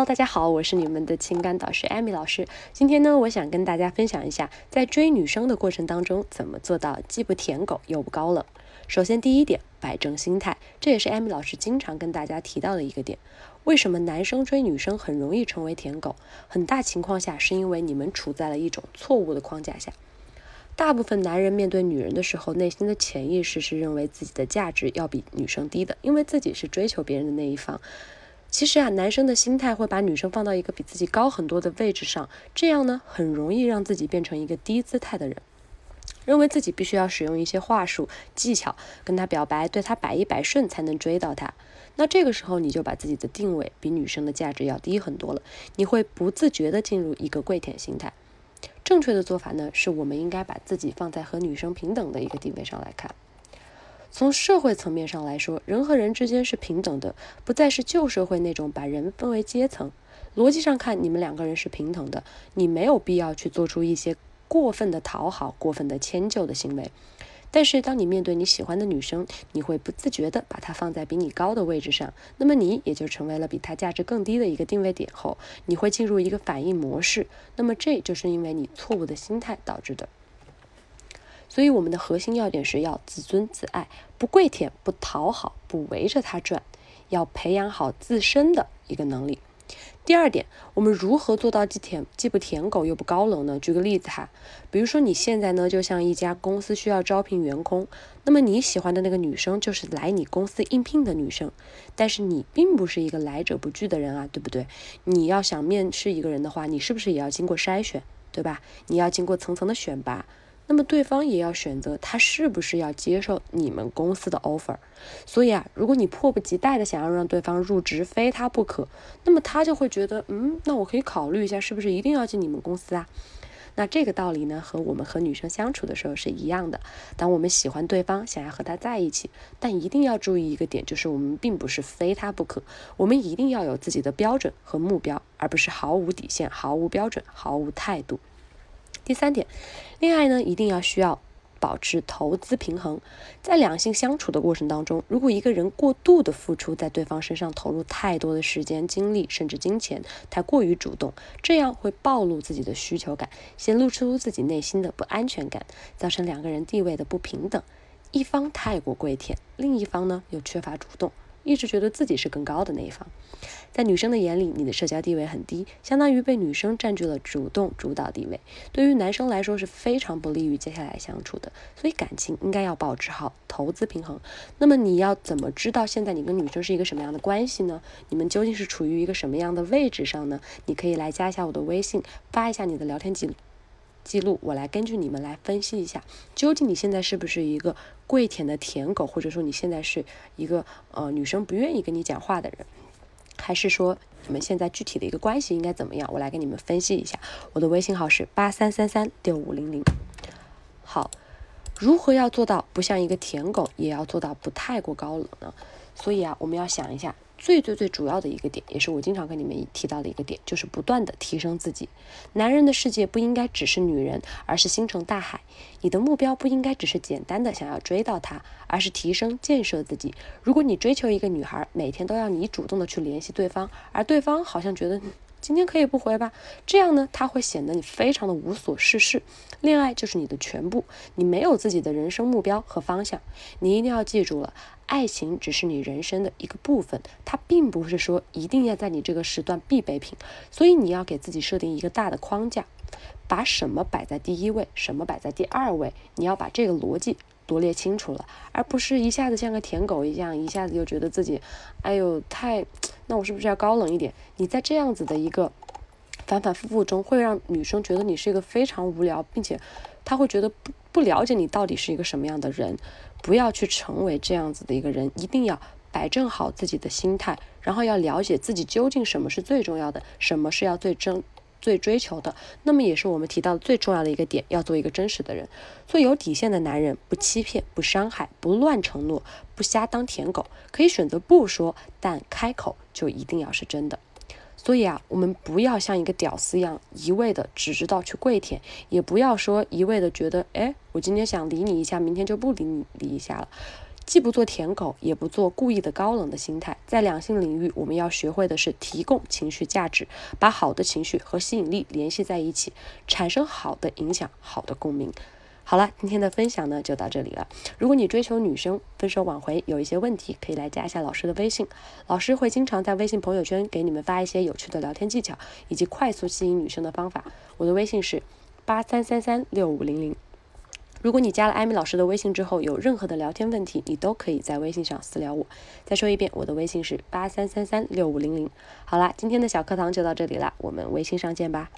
哈喽大家好，我是你们的情感导师艾米老师。今天呢，我想跟大家分享一下，在追女生的过程当中，怎么做到既不舔狗又不高冷。首先，第一点，摆正心态，这也是艾米老师经常跟大家提到的一个点。为什么男生追女生很容易成为舔狗？很大情况下是因为你们处在了一种错误的框架下。大部分男人面对女人的时候，内心的潜意识是认为自己的价值要比女生低的，因为自己是追求别人的那一方。其实啊，男生的心态会把女生放到一个比自己高很多的位置上，这样呢，很容易让自己变成一个低姿态的人，认为自己必须要使用一些话术技巧跟她表白，对她百依百顺才能追到她。那这个时候你就把自己的定位比女生的价值要低很多了，你会不自觉的进入一个跪舔心态。正确的做法呢，是我们应该把自己放在和女生平等的一个地位上来看。从社会层面上来说，人和人之间是平等的，不再是旧社会那种把人分为阶层。逻辑上看，你们两个人是平等的，你没有必要去做出一些过分的讨好、过分的迁就的行为。但是，当你面对你喜欢的女生，你会不自觉地把她放在比你高的位置上，那么你也就成为了比她价值更低的一个定位点后，你会进入一个反应模式。那么这就是因为你错误的心态导致的。所以，我们的核心要点是要自尊自爱，不跪舔，不讨好，不围着他转，要培养好自身的一个能力。第二点，我们如何做到既舔既不舔狗又不高冷呢？举个例子哈，比如说你现在呢，就像一家公司需要招聘员工，那么你喜欢的那个女生就是来你公司应聘的女生，但是你并不是一个来者不拒的人啊，对不对？你要想面试一个人的话，你是不是也要经过筛选，对吧？你要经过层层的选拔。那么对方也要选择他是不是要接受你们公司的 offer，所以啊，如果你迫不及待的想要让对方入职，非他不可，那么他就会觉得，嗯，那我可以考虑一下，是不是一定要进你们公司啊？那这个道理呢，和我们和女生相处的时候是一样的。当我们喜欢对方，想要和他在一起，但一定要注意一个点，就是我们并不是非他不可，我们一定要有自己的标准和目标，而不是毫无底线、毫无标准、毫无态度。第三点，恋爱呢一定要需要保持投资平衡。在两性相处的过程当中，如果一个人过度的付出，在对方身上投入太多的时间、精力，甚至金钱，太过于主动，这样会暴露自己的需求感，显露出自己内心的不安全感，造成两个人地位的不平等。一方太过跪舔，另一方呢又缺乏主动。一直觉得自己是更高的那一方，在女生的眼里，你的社交地位很低，相当于被女生占据了主动主导地位。对于男生来说是非常不利于接下来相处的，所以感情应该要保持好投资平衡。那么你要怎么知道现在你跟女生是一个什么样的关系呢？你们究竟是处于一个什么样的位置上呢？你可以来加一下我的微信，发一下你的聊天记录。记录，我来根据你们来分析一下，究竟你现在是不是一个跪舔的舔狗，或者说你现在是一个呃女生不愿意跟你讲话的人，还是说你们现在具体的一个关系应该怎么样？我来给你们分析一下。我的微信号是八三三三六五零零。好，如何要做到不像一个舔狗，也要做到不太过高冷呢？所以啊，我们要想一下。最最最主要的一个点，也是我经常跟你们提到的一个点，就是不断的提升自己。男人的世界不应该只是女人，而是星辰大海。你的目标不应该只是简单的想要追到她，而是提升建设自己。如果你追求一个女孩，每天都要你主动的去联系对方，而对方好像觉得。今天可以不回吧？这样呢，他会显得你非常的无所事事。恋爱就是你的全部，你没有自己的人生目标和方向。你一定要记住了，爱情只是你人生的一个部分，它并不是说一定要在你这个时段必备品。所以你要给自己设定一个大的框架，把什么摆在第一位，什么摆在第二位，你要把这个逻辑。罗列清楚了，而不是一下子像个舔狗一样，一下子就觉得自己，哎呦，太，那我是不是要高冷一点？你在这样子的一个反反复复中，会让女生觉得你是一个非常无聊，并且她会觉得不不了解你到底是一个什么样的人。不要去成为这样子的一个人，一定要摆正好自己的心态，然后要了解自己究竟什么是最重要的，什么是要最真。最追求的，那么也是我们提到的最重要的一个点，要做一个真实的人，做有底线的男人，不欺骗，不伤害，不乱承诺，不瞎当舔狗，可以选择不说，但开口就一定要是真的。所以啊，我们不要像一个屌丝一样，一味的只知道去跪舔，也不要说一味的觉得，哎，我今天想理你一下，明天就不理你理一下了。既不做舔狗，也不做故意的高冷的心态。在两性领域，我们要学会的是提供情绪价值，把好的情绪和吸引力联系在一起，产生好的影响、好的共鸣。好了，今天的分享呢就到这里了。如果你追求女生分手挽回有一些问题，可以来加一下老师的微信，老师会经常在微信朋友圈给你们发一些有趣的聊天技巧以及快速吸引女生的方法。我的微信是八三三三六五零零。如果你加了艾米老师的微信之后有任何的聊天问题，你都可以在微信上私聊我。再说一遍，我的微信是八三三三六五零零。好啦，今天的小课堂就到这里了，我们微信上见吧。